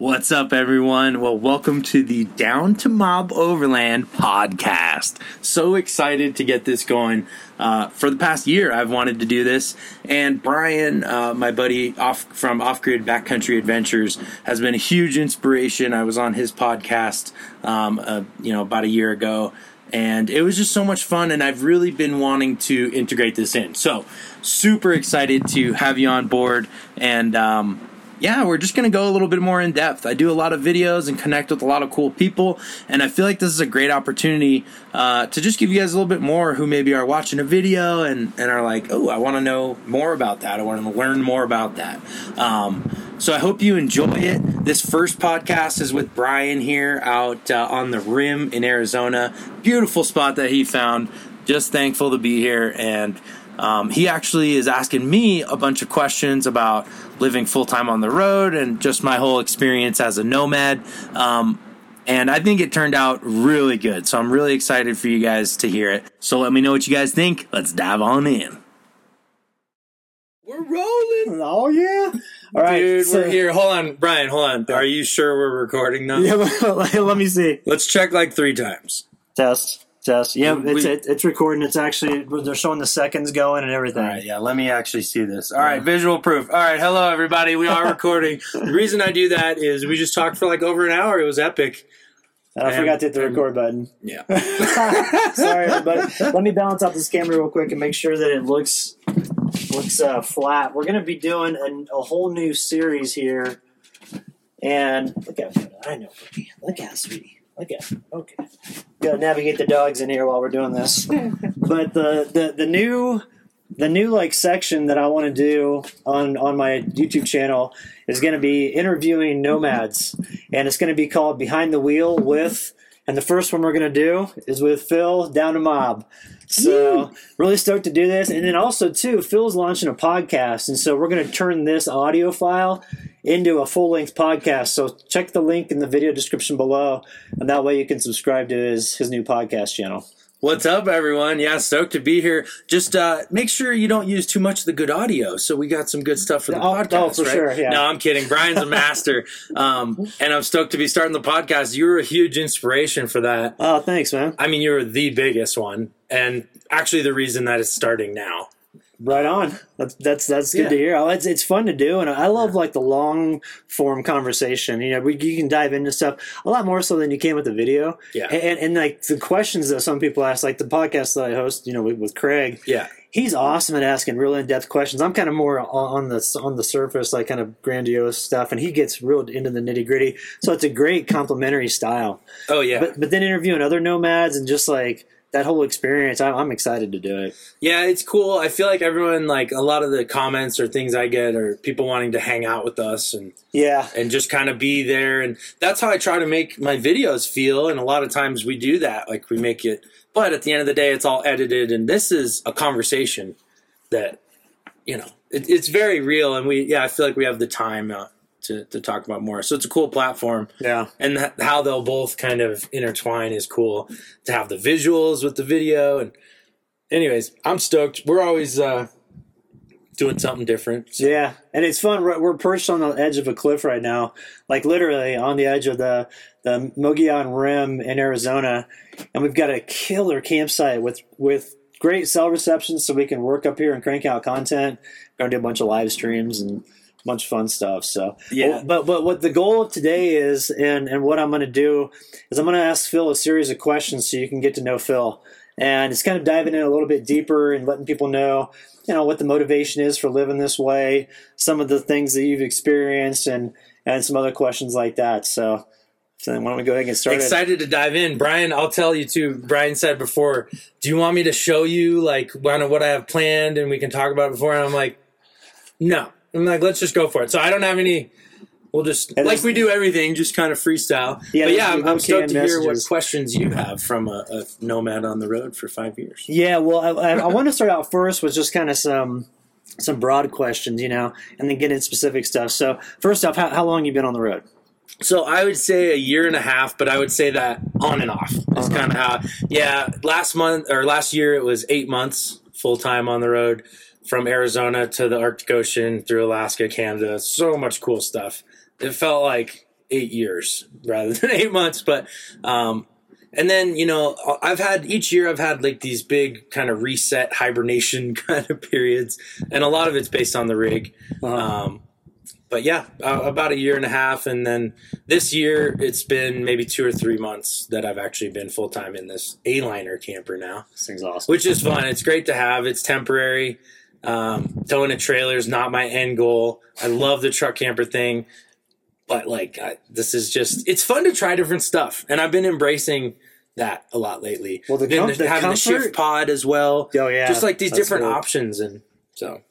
What's up, everyone? Well, welcome to the Down to Mob Overland podcast. So excited to get this going. Uh, for the past year, I've wanted to do this, and Brian, uh, my buddy off from Off Grid Backcountry Adventures, has been a huge inspiration. I was on his podcast, um, uh, you know, about a year ago, and it was just so much fun. And I've really been wanting to integrate this in. So, super excited to have you on board, and um, yeah, we're just going to go a little bit more in depth. I do a lot of videos and connect with a lot of cool people, and I feel like this is a great opportunity uh, to just give you guys a little bit more who maybe are watching a video and, and are like, oh, I want to know more about that. I want to learn more about that. Um, so I hope you enjoy it. This first podcast is with Brian here out uh, on the rim in Arizona. Beautiful spot that he found. Just thankful to be here and um, he actually is asking me a bunch of questions about living full time on the road and just my whole experience as a nomad. Um, and I think it turned out really good. So I'm really excited for you guys to hear it. So let me know what you guys think. Let's dive on in. We're rolling. Oh yeah! All right, Dude, so- we're here. Hold on, Brian, hold on. Are you sure we're recording now? Yeah, let let me see. Let's check like three times. Test, test. Yeah, We- it's it, it's recording. It's actually they're showing the seconds going and everything. All right, yeah, let me actually see this. All right, visual proof. All right, hello everybody. We are recording. the reason I do that is we just talked for like over an hour. It was epic. And I And- forgot to hit the and- record button. Yeah. Sorry, everybody. Let me balance out this camera real quick and make sure that it looks looks uh, flat. We're gonna be doing a, a whole new series here, and look at I know. Look at sweetie. Look at okay. Gotta navigate the dogs in here while we're doing this. but the the the new the new like section that I want to do on on my YouTube channel is going to be interviewing nomads, and it's going to be called Behind the Wheel with. And the first one we're going to do is with Phil down to Mob. So really stoked to do this, and then also too, Phil's launching a podcast, and so we're going to turn this audio file into a full length podcast. So check the link in the video description below, and that way you can subscribe to his his new podcast channel. What's up, everyone? Yeah, stoked to be here. Just uh, make sure you don't use too much of the good audio, so we got some good stuff for the Oh, podcast. oh, for right? sure, yeah. No, I'm kidding. Brian's a master, um, and I'm stoked to be starting the podcast. You were a huge inspiration for that. Oh, thanks, man. I mean, you were the biggest one, and actually the reason that it's starting now. Right on. That's that's that's good Yeah. to hear. Oh, It's it's fun to do, and I love like the long form conversation. You know, we, you can dive into stuff a lot more so than you can with the video. Yeah. and, and, and like the questions that some people ask, like the podcast that I host, you know, with, with Craig. Yeah. He's awesome at asking real in depth questions. I'm kind of more on, on the on the surface, like kind of grandiose stuff, and he gets real into the nitty gritty. So it's a great complementary style. Oh yeah. But but then interviewing other nomads and just like that whole experience, I'm, I'm excited to do it. Yeah, it's cool. I feel like everyone like a lot of the comments or things I get are people wanting to hang out with us and Yeah, and just kind of be there and that's how I try to make my videos feel and a lot of times we do that like we make it but at the end of the day it's all edited and this is a conversation that you know it, it's very real and we yeah I feel like we have the time uh, to to talk about more. So it's a cool platform. Yeah. and how they'll both kind of intertwine is cool to have the visuals with the video. And anyways i'm stoked. We're always uh doing something different. So- Yeah, and it's fun. We're, we're perched on the edge of a cliff right now, like literally on the edge of the the Mogollon Rim in Arizona, and we've got a killer campsite with with great cell reception, so we can work up here and crank out content. We're gonna do a bunch of live streams and bunch of fun stuff. So Yeah. but but what the goal of today is, and and what I'm gonna do is I'm gonna ask Phil a series of questions so you can get to know Phil. And it's kind of diving in a little bit deeper and letting people know you know what the motivation is for living this way, some of the things that you've experienced, and and some other questions like that. So, so then why don't we go ahead and get started? excited to dive in brian i'll tell you too brian said before do you want me to show you like kind of what i have planned and we can talk about it before and i'm like no i'm like let's just go for it so i don't have any we'll just And like we do everything just kind of freestyle Yeah, but yeah i'm, I'm stoked to canned hear what questions you have from a, a nomad on the road for five years Yeah, well, I, I, want to start out first with just kind of some some broad questions, you know, and then get into specific stuff. So, first off, how, how long you been on the road? So I would say a year and a half, but I would say that on and off. Uh-huh. kind of how. Yeah, last month or last year it was eight months full time on the road, from Arizona to the Arctic Ocean through Alaska, Canada. So much cool stuff. It felt like eight years rather than eight months. But um, and then you know I've had each year I've had like these big kind of reset hibernation kind of periods, and a lot of it's based on the rig. Uh-huh. Um, but yeah, uh, about a year and a half, and then this year it's been maybe two or three months that I've actually been full time in this Aliner camper now, This thing's awesome. which is fun. It's great to have. It's temporary. Um, towing a trailer is not my end goal. I love the truck camper thing, but like I, this is just it's fun to try different stuff, and I've been embracing that a lot lately. Well, the com- the having the Shiftpod as well. Oh yeah, just like these different cool. options, and so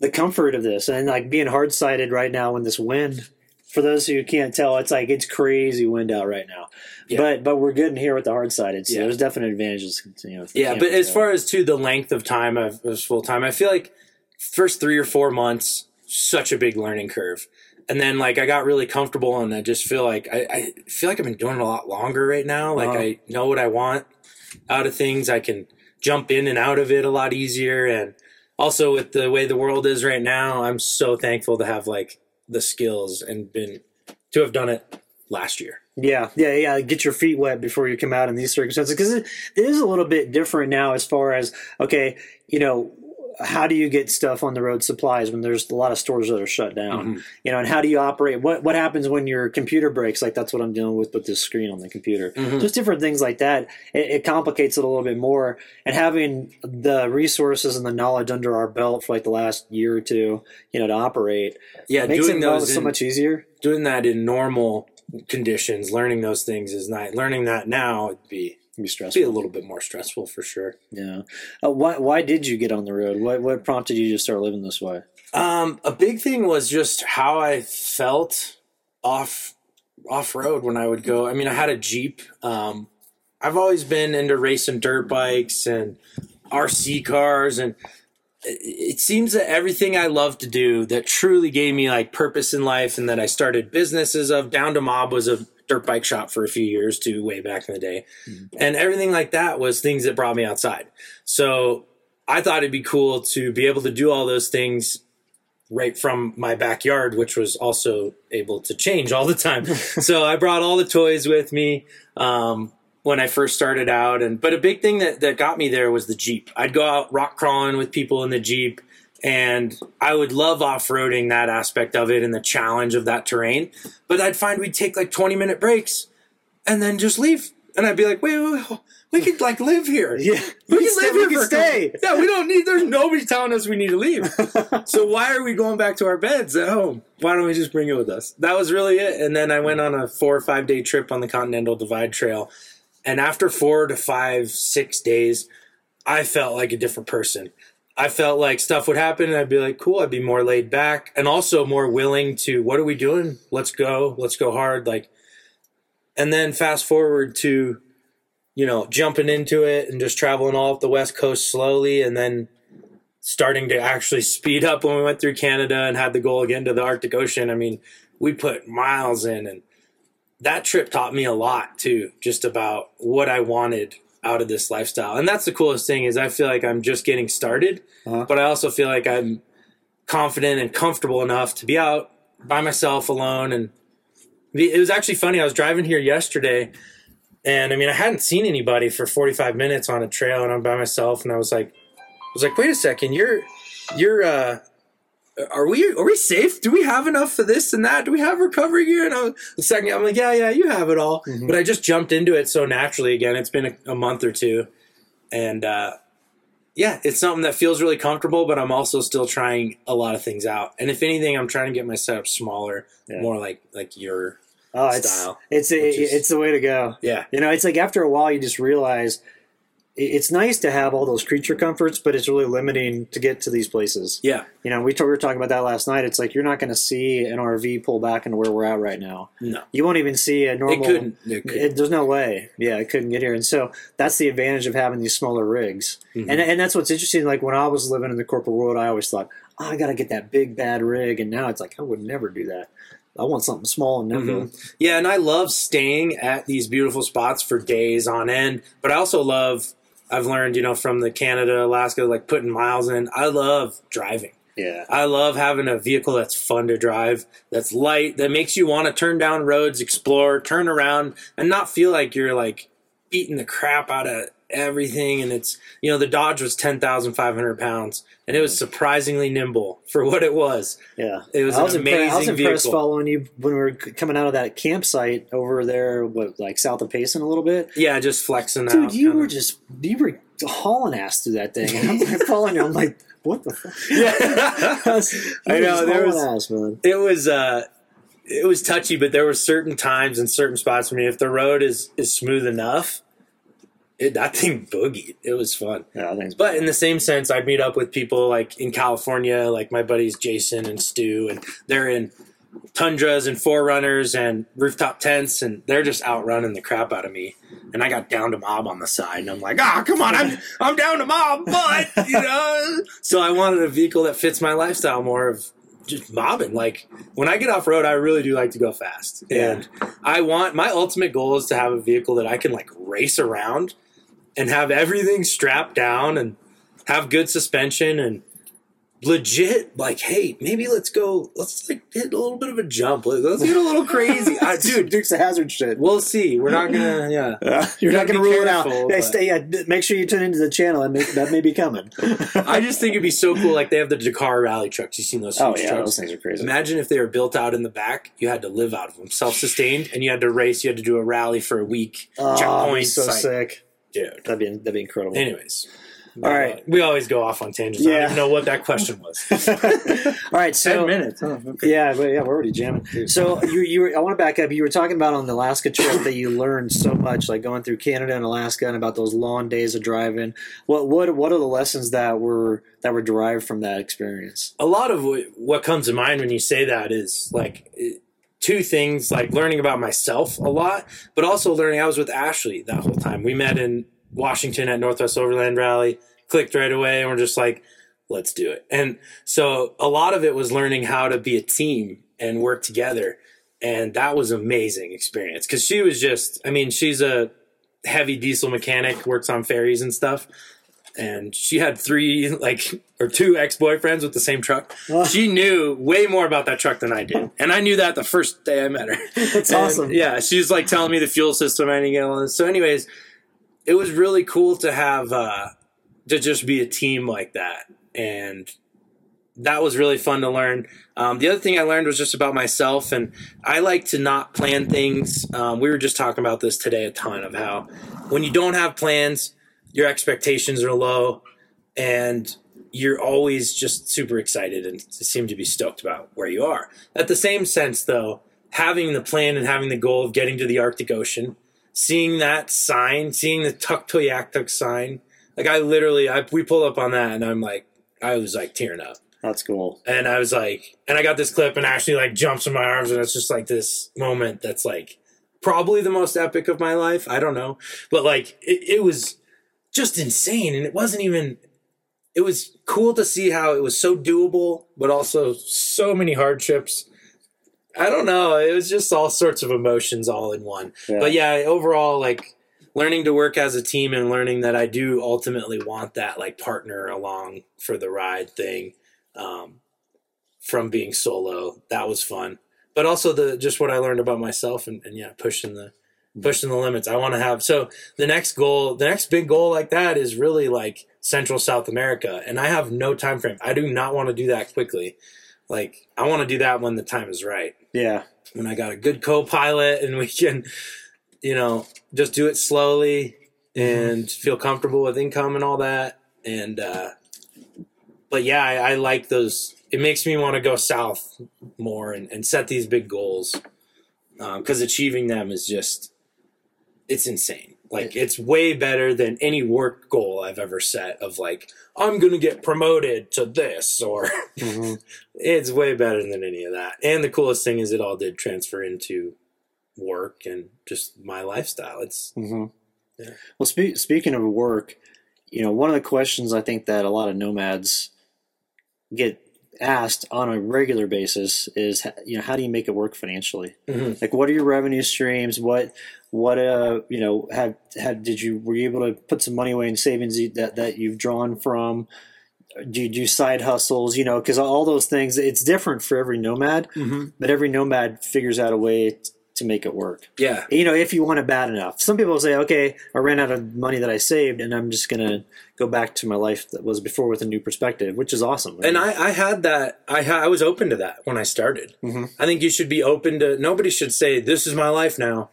the comfort of this and like being hard sided right now in this wind. For those who can't tell, it's like it's crazy wind out right now. Yeah. But but we're good in here with the hard sided, so Yeah. there's definite advantages. You know, Yeah, but as far as to the length of time of full time, I feel like first three or four months, such a big learning curve. And then like I got really comfortable and I just feel like I, I feel like I've been doing it a lot longer right now. Like Uh-huh. I know what I want out of things. I can jump in and out of it a lot easier. And also with the way the world is right now, I'm so thankful to have like the skills and been to have done it last year. Yeah, yeah, yeah. Get your feet wet before you come out in these circumstances because it, it is a little bit different now as far as okay, you know, how do you get stuff on the road supplies when there's a lot of stores that are shut down? Mhm. You know, and how do you operate? What what happens when your computer breaks? Like that's what I'm dealing with with this screen on the computer. Mhm. Just different things like that. It, it complicates it a little bit more. And having the resources and the knowledge under our belt for like the last year or two, you know, to operate Yeah, makes doing it those so in- much easier. doing that in normal conditions, learning those things is not learning that now would be be stressful. be a little bit more stressful for sure. Yeah. Uh, why Why did you get on the road? What What prompted you to start living this way? Um, a big thing was just how I felt off off road when I would go. I mean, I had a Jeep. Um, I've always been into racing dirt bikes and RC cars, and it, it seems that everything I love to do that truly gave me like purpose in life, and that I started businesses of. Down to Mob was a dirt bike shop for a few years too, way back in the day, and everything like that was things that brought me outside. So I thought it'd be cool to be able to do all those things right from my backyard, which was also able to change all the time. so I brought all the toys with me um, when I first started out, and but a big thing that that got me there was the Jeep. I'd go out rock crawling with people in the Jeep. And I would love off roading that aspect of it and the challenge of that terrain. But I'd find we'd take like 20 minute breaks and then just leave. And I'd be like, wait, wait, wait we could like live here. Yeah, We, can can stay- live we here can for a stay. Yeah, we don't need. There's nobody telling us we need to leave. so why are we going back to our beds at home? Why don't we just bring it with us? That was really it. And then I went on a four or five day trip on the Continental Divide Trail. And after four to five, six days, I felt like a different person. I felt like stuff would happen and I'd be like, cool, I'd be more laid back and also more willing to, what are we doing? Let's go. Let's go hard. Like, and then fast forward to, you know, jumping into it and just traveling all up the West Coast slowly and then starting to actually speed up when we went through Canada and had the goal again to the Arctic Ocean. I mean, we put miles in and that trip taught me a lot too, just about what I wanted out of this lifestyle. And that's the coolest thing is I feel like I'm just getting started, Uh-huh. but I also feel like I'm confident and comfortable enough to be out by myself alone and it was actually funny. I was driving here yesterday and I mean, I hadn't seen anybody for 45 minutes on a trail and I'm by myself and I was like, I was like, wait a second, you're, you're, uh, are we, are we safe? Do we have enough for this and that? Do we have recovery gear? And I was, the second, I'm like, yeah, yeah, you have it all. Mhm. But I just jumped into it so naturally again. It's been a, a month or two and, uh, yeah, it's something that feels really comfortable, but I'm also still trying a lot of things out. And if anything, I'm trying to get my setup smaller, Yeah. more like, like your Oh, style. it's a, is- it's the way to go. Yeah. You know, it's like after a while, you just realize it's nice to have all those creature comforts, but it's really limiting to get to these places. Yeah. You know, we, t- we were talking about that last night. It's like you're not going to see an RV pull back into where we're at right now. No. You won't even see a normal. It couldn't. It couldn't. It, there's no way. Yeah, it couldn't get here, and so that's the advantage of having these smaller rigs. Mhm. And and that's what's interesting. Like when I was living in the corporate world, I always thought, oh, I got to get that big bad rig, and now it's like I would never do that. I want something small and nimble. Yeah, and I love staying at these beautiful spots for days on end. But I also love, I've learned, you know, from the Canada, Alaska, like putting miles in. I love driving. Yeah. I love having a vehicle that's fun to drive, that's light, that makes you want to turn down roads, explore, turn around, and not feel like you're like beating the crap out of everything. And it's, you know, the Dodge was 10,500 pounds and it was surprisingly nimble for what it was. Yeah. It was I was, an impre- I was amazing impressed vehicle. following you when we were coming out of that campsite over there, what, like south of Payson a little bit. Yeah, just flexing Dude, out. you kinda. were just, you were hauling ass through that thing. And I'm like following you. I'm like, what the fuck? Yeah. I, was, I know, there was- ass, man. it was uh it was touchy but there were certain times and certain spots for me if the road is is smooth enough it, that thing boogied. It was fun. Yeah, but in the same sense i'd meet up with people like in california like my buddies jason and stu and they're in tundras and 4Runners and rooftop tents and they're just outrunning the crap out of me. And i got down to mob on the side and i'm like ah come on i'm i'm down to mob but you know? So i wanted a vehicle that fits my lifestyle more of just mobbing like when i get off road i really do like to go fast Yeah. and i want my ultimate goal is to have a vehicle that i can like race around and have everything strapped down and have good suspension and legit like hey maybe let's go let's like hit a little bit of a jump Let- let's get a little crazy I, dude Dukes of Hazzard shit. we'll see we're not gonna yeah You're You not be rule it out. careful, Hey, stay. Yeah, make sure you tune into the channel. That may, that may be coming. i just think it'd be so cool like they have the dakar rally trucks you've seen those oh, huge oh yeah, trucks those things are crazy. Imagine if they were built out in the back, you had to live out of them, self-sustained, and you had to race. You had to do a rally for a week, Oh, checkpoints, so like, sick. dude. That'd be that'd be incredible. Anyways, All right. we always go off on tangents. I Yeah. don't even know what that question was. All right, so ten minutes. Huh? Okay. yeah, but yeah, we're already jamming. So you you were, I want to back up. You were talking about on the Alaska trip that you learned so much, like going through Canada and Alaska, and about those long days of driving. What what what are the lessons that were that were derived from that experience? a lot of what, what comes to mind when you say that is like it- two things like learning about myself a lot but also learning i was with ashley that whole time we met in washington at northwest overland rally clicked right away and we're just like let's do it. And so a lot of it was learning how to be a team and work together. And that was amazing experience because she was just i mean she's a heavy diesel mechanic works on ferries and stuff. And she had three like or two ex-boyfriends with the same truck. Oh. she knew way more about that truck than i did. And i knew that the first day i met her. That's And, awesome. yeah she's like telling me the fuel system and you know so anyways it was really cool to have uh to just be a team like that. And that was really fun to learn. Um, the other thing i learned was just about myself and i like to not plan things. Um, we were just talking about this today a ton of how when you don't have plans your expectations are low and you're always just super excited and seem to be stoked about where you are. At the same sense though having the plan and having the goal of getting to the arctic ocean seeing that sign seeing the tuktoyaktuk sign like i literally I, we pulled up on that and i'm like i was like tearing up That's cool. and I was like, and I got this clip, and Ashley like jumps in my arms, and it's just like this moment that's like probably the most epic of my life. I don't know, but like it, it was just insane, and it wasn't even. It was cool to see how it was so doable, but also so many hardships. I don't know. It was just all sorts of emotions all in one. Yeah. But yeah, overall, like learning to work as a team and learning that I do ultimately want that like partner along for the ride thing um, from being solo. That was fun. But also the just what I learned about myself and, and yeah, pushing the pushing the limits. I want to have so the next goal, the next big goal like that is really like Central South America, and I have no time frame. I do not want to do that quickly. Like I want to do that when the time is right Yeah. when I got a good co-pilot and we can, you know, just do it slowly and feel comfortable with income and all that. And, uh, but yeah, I, I like those. It makes me want to go south more and, and set these big goals. Um, cause achieving them is just, it's insane. Like it's way better than any work goal I've ever set of like, I'm going to get promoted to this or Mhm. it's way better than any of that. And the coolest thing is it all did transfer into work and just my lifestyle. It's mm-hmm. Yeah. Well, spe- speaking of work, you know, one of the questions I think that a lot of nomads get asked on a regular basis is, you know, how do you make it work financially? Mhm. Like, what are your revenue streams? What, what, uh, you know, have, have, did you, were you able to put some money away in savings that, that you've drawn from? do you do side hustles? You know, because all those things, it's different for every nomad, Mm-hmm. but every nomad figures out a way to make it work. Yeah. You know, if you want it bad enough. Some people say, okay, I ran out of money that I saved, and I'm just gonna go back to my life that was before with a new perspective, which is awesome. And I, I had that. I ha- I was open to that when I started. Mhm. I think you should be open to. Nobody should say this is my life now.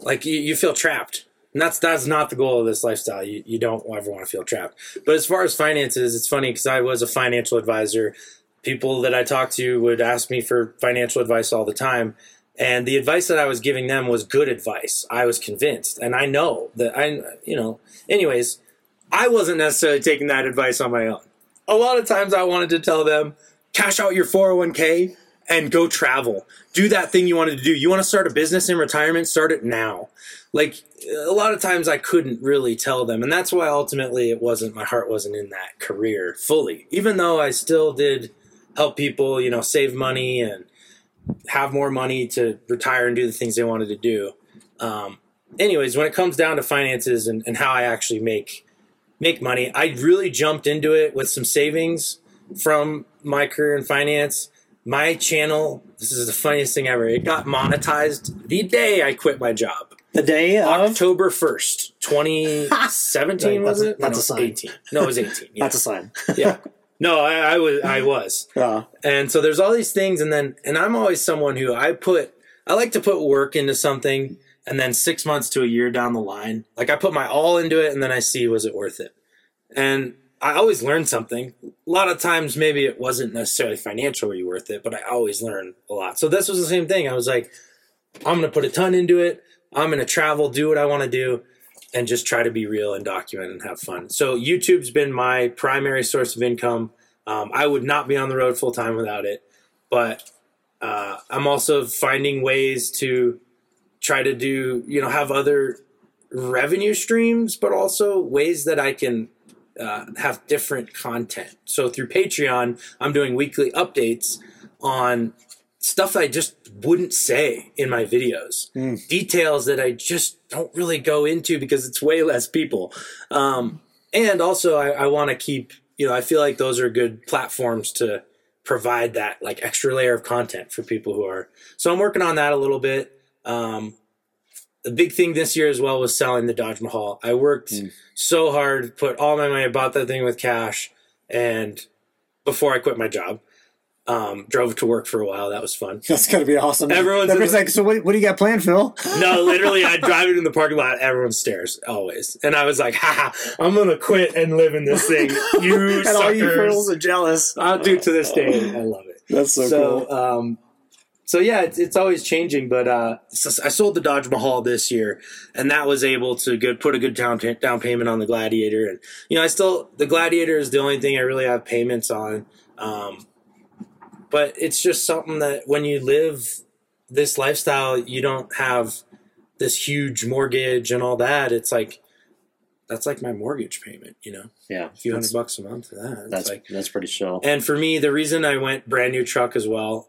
Like you, you feel trapped, and that's that's not the goal of this lifestyle. You you don't ever want to feel trapped. But as far as finances, it's funny because I was a financial advisor. People that I talked to would ask me for financial advice all the time. And the advice that I was giving them was good advice. I was convinced, and I know that I, you know. Anyways, I wasn't necessarily taking that advice on my own. A lot of times I wanted to tell them, cash out your 401k and go travel. Do that thing you wanted to do. You want to start a business in retirement? Start it now. Like a lot of times I couldn't really tell them. And that's why ultimately it wasn't, my heart wasn't in that career fully. Even though I still did help people, you know, save money and have more money to retire and do the things they wanted to do. Um, anyways, when it comes down to finances and, and how I actually make make money, I really jumped into it with some savings from my career in finance. My channel, this is the funniest thing ever. It got monetized the day I quit my job. the day of October 1st, 2017 Right, was it? that's no, a sign. 18. No, it was 18. Yeah. that's a sign. yeah. No, I, I was I was. Uh, And so there's all these things, and then and I'm always someone who I put I like to put work into something, and then six months to a year down the line, like I put my all into it, and then I see was it worth it. And I always learn something. A lot of times, maybe it wasn't necessarily financially worth it, but I always learn a lot. So this was the same thing. I was like, I'm going to put a ton into it. I'm going to travel, do what I want to do, and just try to be real and document and have fun. So YouTube's been my primary source of income. Um, I would not be on the road full time without it, but uh, I'm also finding ways to try to do, you know, have other revenue streams, but also ways that I can uh, have different content. So through Patreon, I'm doing weekly updates on stuff I just wouldn't say in my videos, Mm. details that I just don't really go into because it's way less people. Um, and also, I, I want to keep, you know, I feel like those are good platforms to provide that like extra layer of content for people who are. So I'm working on that a little bit. Um, the big thing this year as well was selling the Dodge Mahal. I worked Mm. so hard, put all my money, I bought that thing with cash, and before I quit my job, um, drove to work for a while. That was fun. that's gonna be awesome. Everyone's Everyone's like, so what, what do you got planned, Phil? No, literally, I drive it in the parking lot. Everyone stares always, and I was like, "Ha! I'm gonna quit and live in this thing." You and all you suckers! fools are jealous. I'll do to this day. I love it. That's so, so, cool. um, so yeah, it's, it's always changing. But uh, so I sold the Dodge Mahal this year, and that was able to good put a good down down payment on the Gladiator. And you know, I still the Gladiator is the only thing I really have payments on. Um, but it's just something that when you live this lifestyle, you don't have this huge mortgage and all that. It's like that's like my mortgage payment. You know, Yeah, a few hundred bucks a month for that. That's like that's pretty chill. and for me, the reason I went brand new truck as well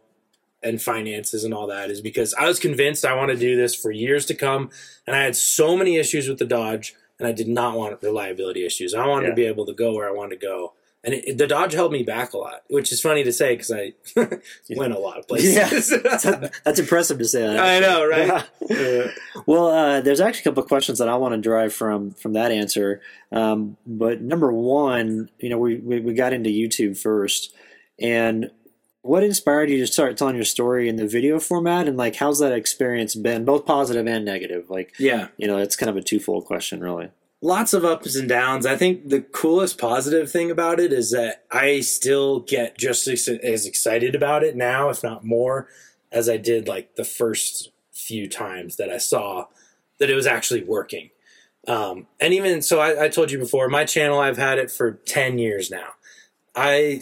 and finances and all that is because I was convinced I want to do this for years to come. And I had so many issues with the Dodge and I did not want reliability issues. I wanted Yeah. to be able to go where I wanted to go. And it, the Dodge held me back a lot, which is funny to say because I went a lot of places. That's, that's impressive to say that. I know, right? Yeah. Yeah. Well, uh, there's actually a couple of questions that I want to derive from from that answer. Um, but number one, you know, we, we we got into YouTube first, and what inspired you to start telling your story in the video format, and like, how's that experience been, both positive and negative? Like, yeah. you know, it's kind of a twofold question, really. Lots of ups and downs. I think the coolest positive thing about it is that I still get just as, excited about it now, if not more, as I did like the first few times that I saw that it was actually working. Um, and even so, I, I told you before, my channel, I've had it for 10 years now. I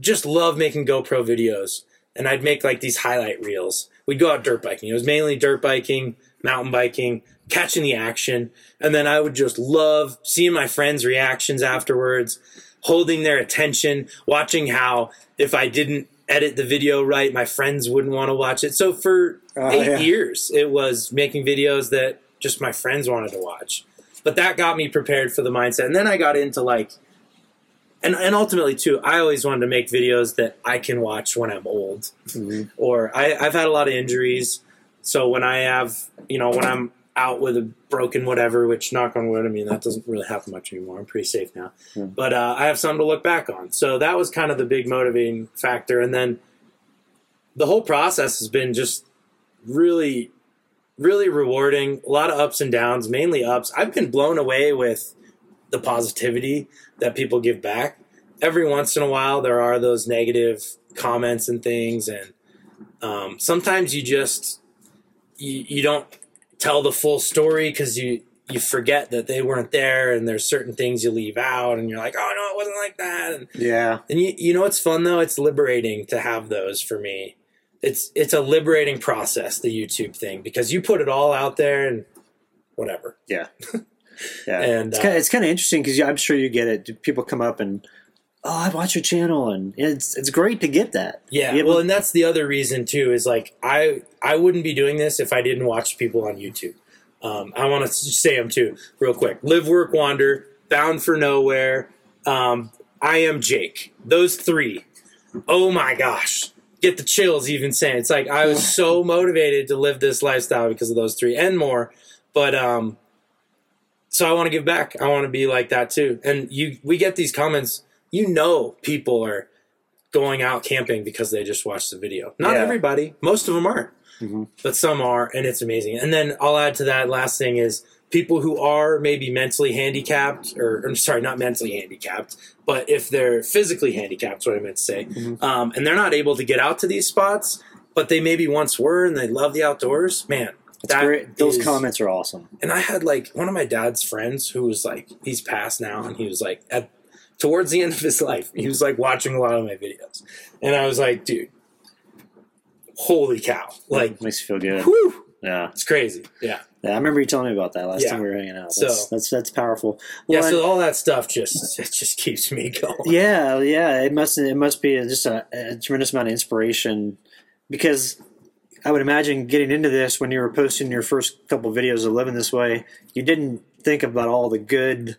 just love making GoPro videos, and I'd make like these highlight reels. We'd go out dirt biking. It was mainly dirt biking, mountain biking, catching the action. And then I would just love seeing my friends' reactions afterwards, holding their attention, watching how if I didn't edit the video right, my friends wouldn't want to watch it. So for Oh, eight yeah. years, it was making videos that just my friends wanted to watch. But that got me prepared for the mindset. And then I got into like and and ultimately too, I always wanted to make videos that I can watch when I'm old, Mhm. or I, I've had a lot of injuries. So when I have, you know, when I'm out with a broken whatever, which knock on wood, I mean that doesn't really happen much anymore. I'm pretty safe now, Yeah. but uh, I have something to look back on. So that was kind of the big motivating factor, and then the whole process has been just really, really rewarding. A lot of ups and downs, mainly ups. I've been blown away with the positivity that people give back. Every once in a while, there are those negative comments and things, and um, sometimes you just you, you don't tell the full story because you you forget that they weren't there, and there's certain things you leave out, and you're like, oh no, it wasn't like that, and Yeah. and you, you know what's fun though? It's liberating to have those for me. It's it's a liberating process, the YouTube thing, because you put it all out there and whatever. Yeah. Yeah. And it's uh, kind of, it's kind of interesting because I'm sure you get it. People come up and, oh, I watch your channel, and it's it's great to get that. yeah, able- well, and that's the other reason too is like I I wouldn't be doing this if I didn't watch people on YouTube. Um, I want to say them too, real quick. Live, work, wander, bound for nowhere. Um, I am Jake. Those three. Oh my gosh. Get the chills even saying it's like I was so motivated to live this lifestyle because of those three and more. But um so I want to give back. I want to be like that too. And you we get these comments, you know people are going out camping because they just watched the video. Not Yeah. everybody. Most of them aren't. Mhm. But some are and it's amazing. And then I'll add to that last thing is people who are maybe mentally handicapped or I'm sorry, not mentally handicapped, but if they're physically handicapped, is what I meant to say, Mhm. um, and they're not able to get out to these spots, but they maybe once were and they love the outdoors, man. Those is- comments are awesome. and I had like one of my dad's friends who was like he's passed now, and he was like at towards the end of his life, he was like watching a lot of my videos, and I was like, dude, holy cow, like, makes you feel good. whew, Yeah. it's crazy, yeah, Yeah, I remember you telling me about that last Yeah. time we were hanging out. So- That's that's, that's powerful. yeah. So all that stuff just it just keeps me going. yeah, yeah. It must it must be just a, a tremendous amount of inspiration because I would imagine getting into this when you were posting your first couple videos of living this way, you didn't think about all the good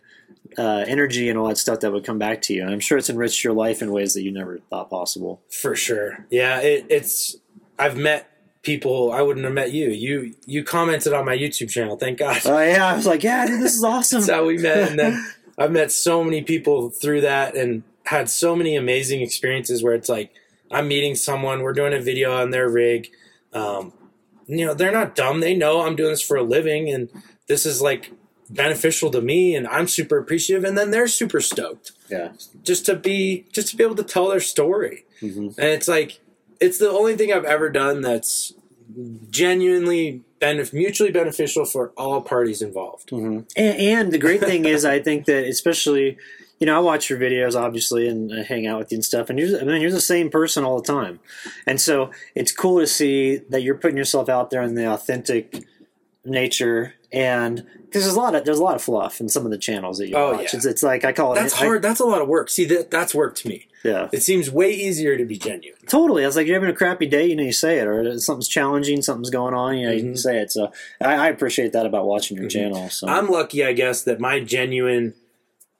uh, energy and all that stuff that would come back to you. And I'm sure it's enriched your life in ways that you never thought possible. For sure. Yeah, it, it's I've met people I wouldn't have met you. You you commented on my YouTube channel, thank God. Oh yeah, I was like, yeah, dude, this is awesome. That's how we met and then I've met so many people through that and had so many amazing experiences where it's like I'm meeting someone, we're doing a video on their rig. Um, you know, they're not dumb. They know I'm doing this for a living and this is like beneficial to me and I'm super appreciative and then they're super stoked yeah. just to be just to be able to tell their story. hmm And it's like it's the only thing I've ever done that's genuinely benef- mutually beneficial for all parties involved. hmm And, and the great thing is, I think that especially, you know, I watch your videos obviously and I hang out with you and stuff, and you're, I mean, you're the same person all the time, and so it's cool to see that you're putting yourself out there in the authentic nature, and because there's a lot of there's a lot of fluff in some of the channels that you Oh, watch. yeah. It's, it's like I call it That's I- hard. That's a lot of work. See, that that's work to me. yeah, It seems way easier to be genuine. totally. I was like, you're having a crappy day, you know, you say it, or something's challenging, something's going on, you know, you Mhm. say it. So I, I appreciate that about watching your Mhm. channel. So I'm lucky, I guess, that my genuine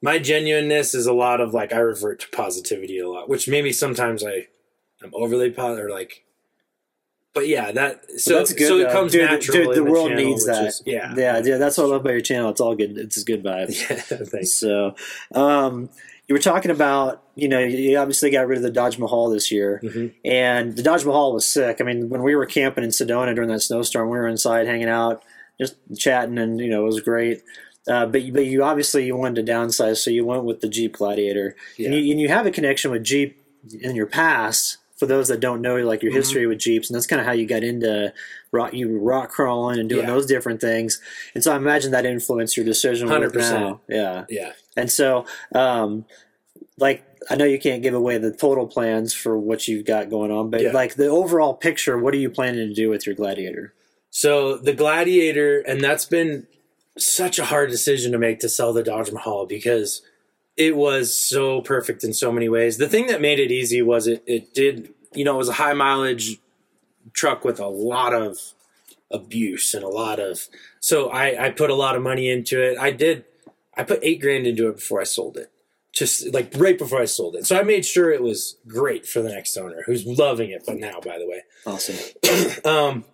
my genuineness is a lot of like I revert to positivity a lot, which maybe sometimes I I'm overly positive or like. But yeah, that so that's good, so it comes Dude, natural. dude, in the world channel, needs that. is- yeah, yeah, yeah. That's what I love about your channel. It's all good. It's a good vibe. yeah. Thanks. So, um, you were talking about, you know, you obviously got rid of the Dodge Mahal this year, Mhm. and the Dodge Mahal was sick. I mean, when we were camping in Sedona during that snowstorm, we were inside hanging out, just chatting, and you know, it was great. Uh, but you, but you obviously you wanted to downsize, so you went with the Jeep Gladiator, and, you, and you have a connection with Jeep in your past. For those that don't know, like your Mhm. history with Jeeps, and that's kind of how you got into rock, you rock crawling and doing Yeah. those different things. And so I imagine that influenced your decision. 100%. now. Yeah. Yeah. And so, um, like, I know you can't give away the total plans for what you've got going on, but Yeah. like the overall picture, what are you planning to do with your Gladiator? So the Gladiator, and that's been such a hard decision to make to sell the Dodge Mahal because it was so perfect in so many ways. The thing that made it easy was it it did you know it was a high mileage truck with a lot of abuse and a lot of so I I put a lot of money into it. I did I put eight grand into it before I sold it just like right before I sold it. So I made sure it was great for the next owner, who's loving it. But now, by the way, Awesome. um,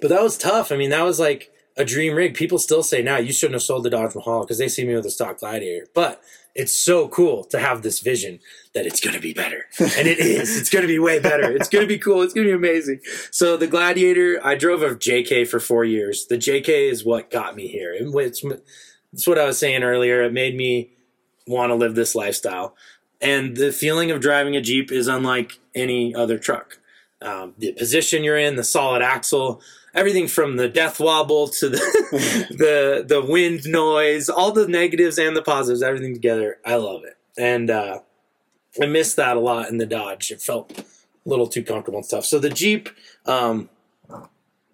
but that was tough. I mean, that was like a dream rig. People still say now you shouldn't have sold the Dodge Mahal because they see me with a stock Gladiator. But it's so cool to have this vision that it's going to be better, and it is. It's going to be way better. It's going to be cool. It's going to be amazing. So the Gladiator, I drove a JK for four years. The JK is what got me here. It's, it's what I was saying earlier. It made me want to live this lifestyle. And the feeling of driving a Jeep is unlike any other truck. Um, the position you're in, the solid axle, everything from the death wobble to the the the wind noise, all the negatives and the positives, everything together. I love it, and uh, I missed that a lot in the Dodge. It felt a little too comfortable and stuff. So the Jeep, um,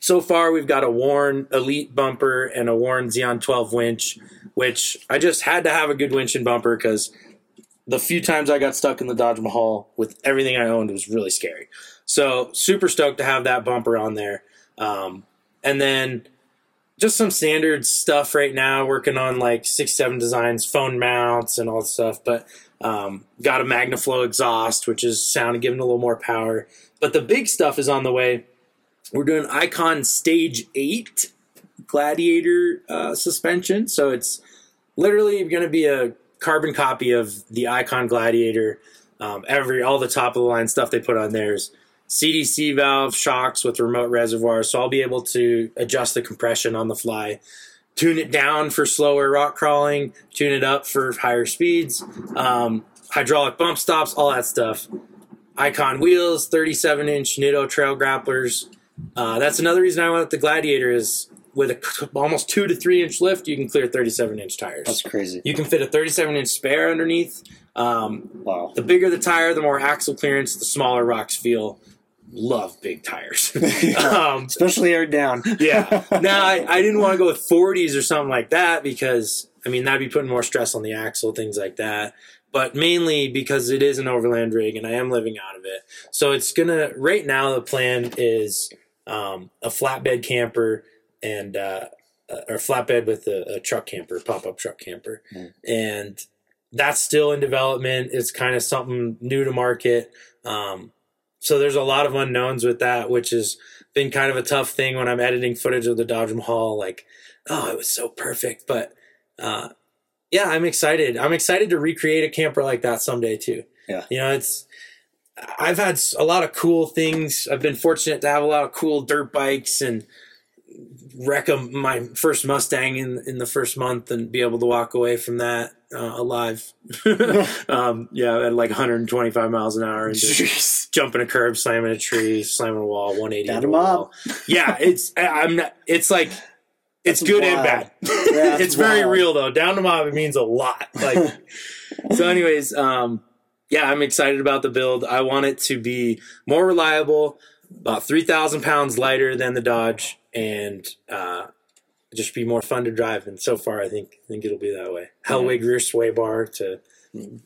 so far we've got a Warn Elite bumper and a Warn Zeon 12 winch, which I just had to have a good winch and bumper because the few times I got stuck in the Dodge Mahal with everything I owned was really scary. So super stoked to have that bumper on there. Um, and then just some standard stuff right now, working on like six, seven designs, phone mounts and all that stuff. But um, got a MagnaFlow exhaust, which is sound giving a little more power. But the big stuff is on the way. We're doing Icon Stage 8 Gladiator uh, suspension. So it's literally going to be a carbon copy of the Icon Gladiator. Um, every all the top of the line stuff they put on there is CDC valve shocks with remote reservoirs, so I'll be able to adjust the compression on the fly, tune it down for slower rock crawling, tune it up for higher speeds, um, hydraulic bump stops, all that stuff. Icon wheels, 37 inch Nitto trail grapplers. Uh, that's another reason I went with the Gladiator is with a almost two to three inch lift, you can clear 37 inch tires. That's crazy. You can fit a 37 inch spare underneath. Um, Wow. the bigger the tire, the more axle clearance, the smaller rocks feel. Love big tires. um, Especially aired down. yeah. Now I, I didn't want to go with 40s or something like that because I mean that'd be putting more stress on the axle, things like that. But mainly because it is an overland rig and I am living out of it. So it's gonna right now the plan is um, a flatbed camper and uh, or flatbed with a, a truck camper, pop up truck camper, Mm. and that's still in development. It's kind of something new to market. Um, so there's a lot of unknowns with that, which has been kind of a tough thing when I'm editing footage of the Dodge Mahal. Like, oh, it was so perfect, but uh, yeah, I'm excited. I'm excited to recreate a camper like that someday too. Yeah. you know, it's. I've had a lot of cool things. I've been fortunate to have a lot of cool dirt bikes and wreck a, my first Mustang in in the first month and be able to walk away from that uh, alive. um, yeah, at like 125 miles an hour and just Jeez. jumping a curb, slamming a tree, slamming a wall, 180. Down into to mob. Yeah, it's I'm not. It's like it's That's good and bad. that's it's very real though. Down to mob it means a lot. Like so. Anyways, um, yeah, I'm excited about the build. I want it to be more reliable, about three thousand pounds lighter than the Dodge, and uh, just be more fun to drive. And so far, I think I think it'll be that way. Hellwig rear sway bar to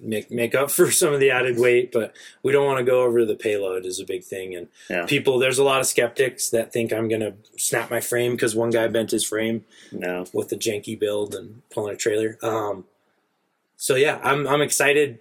make make up for some of the added weight, but we don't want to go over the payload is a big thing. And Yeah. people, there's a lot of skeptics that think I'm gonna snap my frame because one guy bent his frame No. with the janky build and pulling a trailer. Um, so yeah, I'm I'm excited.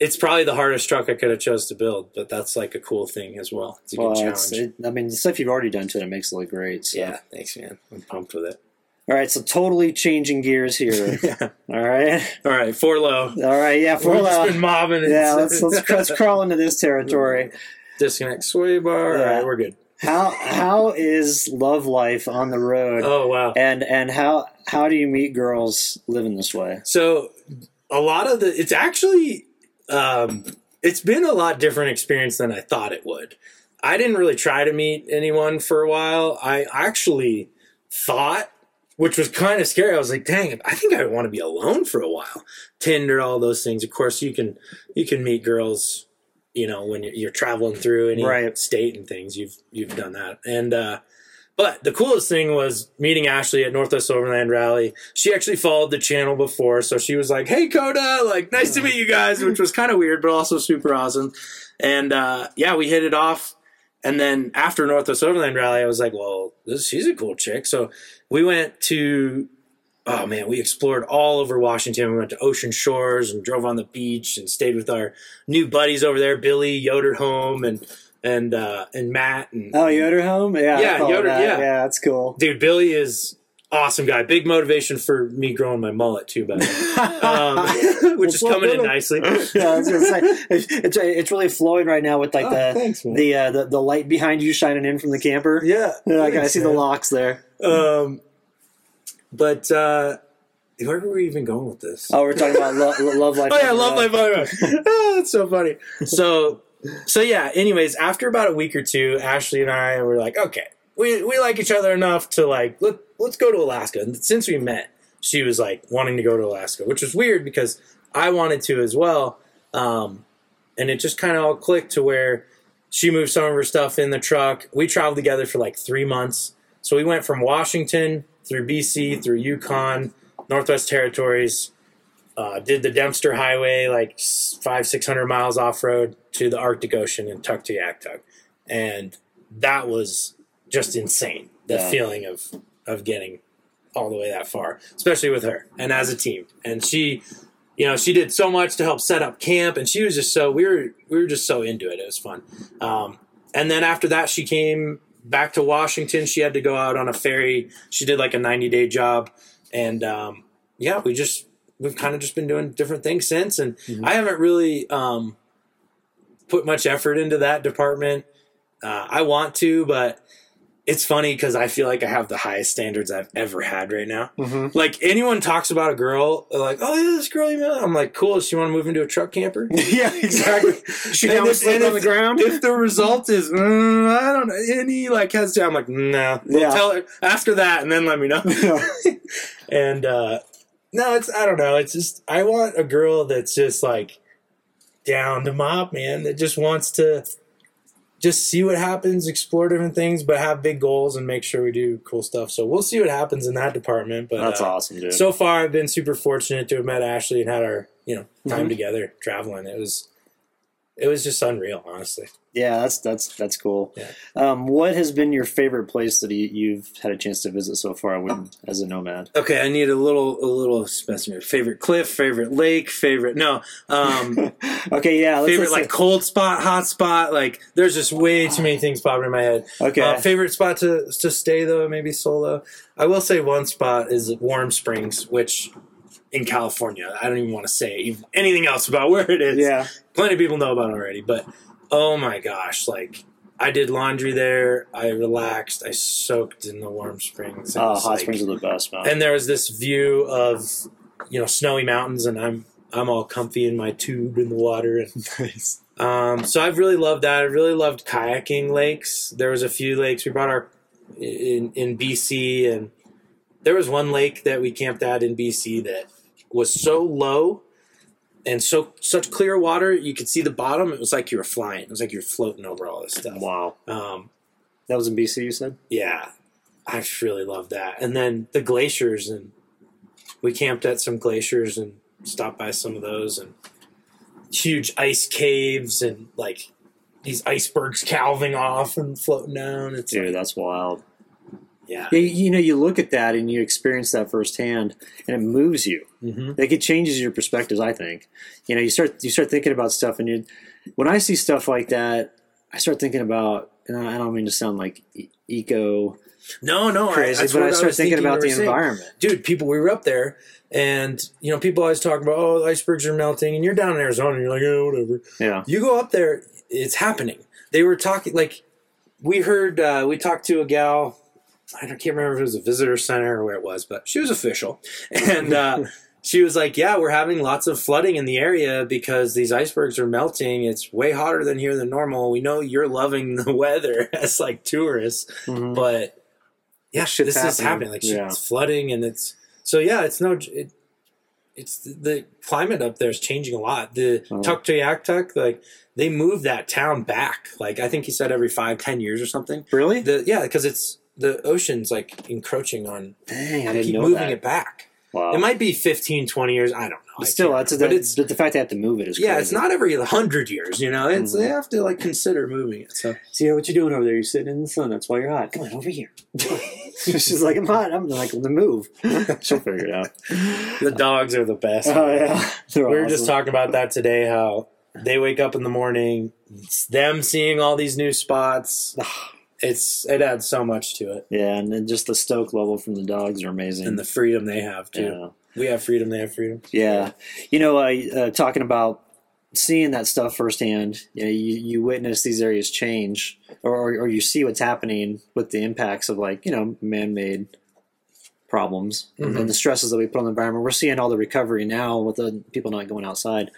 It's probably the hardest truck I could have chose to build, but that's like a cool thing as well. It's a Well, good challenge. it, I mean, the stuff you've already done to it, it makes it look great. So. yeah, thanks, man. I'm pumped with it. All right, so totally changing gears here. yeah. All right. All right, four low. All right. Yeah. four We've just been mobbing. it. yeah. Let's let's, let's crawl into this territory. disconnect sway bar. Yeah. right, we're good. How how is love life on the road? Oh wow. And and how how do you meet girls living this way? So a lot of the it's actually um, it's been a lot different experience than I thought it would. I didn't really try to meet anyone for a while. I actually thought, which was kind of scary. I was like, "Dang, I think I want to be alone for a while." Tinder, all those things. Of course, you can you can meet girls, you know, when you're, you're traveling through any Right. state and things. You've you've done that, and uh, but the coolest thing was meeting Ashley at Northwest Overland Rally. She actually followed the channel before, so she was like, "Hey, Coda, like, nice to meet you guys," which was kind of weird, but also super awesome. And uh, yeah, we hit it off. And then after Northwest Overland Rally, I was like, "Well, this she's a cool chick." So we went to oh man, we explored all over Washington. We went to Ocean Shores and drove on the beach and stayed with our new buddies over there, Billy Yoderholm and and uh, and Matt and Oh, Yoder home? Yeah. Yeah, Yoder, that. yeah. Yeah, that's cool. dude. Billy is awesome guy. Big motivation for me growing my mullet too, by um, which is coming in nicely. yeah, I was gonna say it's, it's it's really flowing right now with like Oh, the thanks, the, uh, the the light behind you shining in from the camper. Yeah, Yeah, I see the locks there. Um, but uh, where were we even going with this? Oh, we're talking about lo- lo- love life. Oh yeah, love life. Love life. oh, that's so funny. So, so yeah. Anyways, after about a week or two, Ashley and I were like, okay, we we like each other enough to like let let's go to Alaska. And since we met, she was like wanting to go to Alaska, which was weird because I wanted to as well. Um, and it just kind of all clicked to where she moved some of her stuff in the truck. We traveled together for like three months. So we went from Washington through BC, through Yukon, Northwest Territories, uh, did the Dempster Highway like five, six hundred miles off road to the Arctic Ocean and Tuktoyaktuk, and that was just insane. The Yeah. feeling of of getting all the way that far, especially with her and as a team. And she, you know, she did so much to help set up camp, and she was just so we were we were just so into it. It was fun. Um, and then after that, she came back to Washington. She had to go out on a ferry. She did like a ninety day job, and um, yeah, we just we've kind of just been doing different things since. And I haven't really um, put much effort into that department. Uh, I want to, but it's funny because I feel like I have the highest standards I've ever had right now. Mhm. Like anyone talks about a girl, like, "Oh yeah, this girl you met." I'm like, "Cool." Does she want to move into a truck camper? yeah, exactly. She down if- sleep on the ground. If the result is, mm, I don't know, any like hesitate, I'm like, no. Well, Yeah. Tell her, ask her that, and then let me know. and uh, no, it's I don't know. It's just I want a girl that's just like down to mop, man. That just wants to just see what happens, explore different things, but have big goals and make sure we do cool stuff. So we'll see what happens in that department. But That's uh, awesome, dude. so far, I've been super fortunate to have met Ashley and had our you know time Mhm. together traveling. It was it was just unreal, honestly. yeah, that's that's that's cool. Yeah. Um, what has been your favorite place that you, you've had a chance to visit so far when, as a nomad? Okay, I need a little a little specimen. Favorite cliff, favorite lake, favorite no, um, okay, yeah. Let's, favorite let's like cold spot, hot spot. Like there's just way too many things popping in my head. okay. Uh, favorite spot to to stay though, maybe solo. I will say one spot is Warm Springs, which in California. I don't even want to say anything else about where it is. yeah. plenty of people know about it already, but oh my gosh, like I did laundry there, I relaxed, I soaked in the warm springs. Oh, hot like- springs are the best, man. And there was this view of you know snowy mountains, and I'm I'm all comfy in my tube in the water, and nice. um, so I've really loved that. I really loved kayaking lakes. There was a few lakes we brought our in in BC, and there was one lake that we camped at in BC that was so low and so such clear water you could see the bottom. It was like you were flying. It was like you were floating over all this stuff. Wow. Um, That was in BC, you said? yeah, I really loved that. And then the glaciers, and we camped at some glaciers and stopped by some of those, and huge ice caves and like these icebergs calving off and floating down. It's Dude, like, that's wild. Yeah. Yeah, you know, you look at that and you experience that firsthand, and it moves you. hmm Like it changes your perspectives. I think. You know, you start you start thinking about stuff, and you. When I see stuff like that, I start thinking about, and I I don't mean to sound like e- eco No, no, crazy, that's but I start was thinking about the environment. dude, people, we were up there, and you know, people always talk about, oh, the icebergs are melting, and you're down in Arizona, and you're like, oh, whatever. Yeah. You go up there, it's happening. They were talking like we heard. uh We talked to a gal. I can't remember if it was a visitor center or where it was, but she was official, and uh, she was like, "Yeah, we're having lots of flooding in the area because these icebergs are melting. It's way hotter than here than normal. We know you're loving the weather as like tourists, Mhm. but yeah, this is happening. happening. Like Yeah. it's flooding, and it's so yeah, it's no, it, it's the, the climate up there is changing a lot. The Oh. Tuktoyaktuk, like they moved that town back. Like I think he said every five, ten years or something. Really? The yeah, because it's the ocean's like encroaching on. Dang, I didn't keep know moving that. it back. Wow. It might be 15, 20 years. I don't know. I But still, that's but it's but the fact they have to move it is yeah, crazy. it's not every hundred years. You know, it's Mhm. they have to like consider moving it. So See what you're doing over there? You're sitting in the sun. That's why you're hot. Come on over here. She's like, I'm hot. I'm like, the move. She'll figure it out. The dogs are the best. Oh yeah, They're we were just talking about that today. How they wake up in the morning, it's them seeing all these new spots. It's it adds so much to it, Yeah, and then just the stoke level from the dogs are amazing. and the freedom they have too. yeah. We have freedom; they have freedom. Yeah, you know, uh, uh, talking about seeing that stuff firsthand, you, know, you, you witness these areas change, or, or or you see what's happening with the impacts of like you know man-made problems Mhm. and the stresses that we put on the environment. We're seeing all the recovery now with the people not going outside.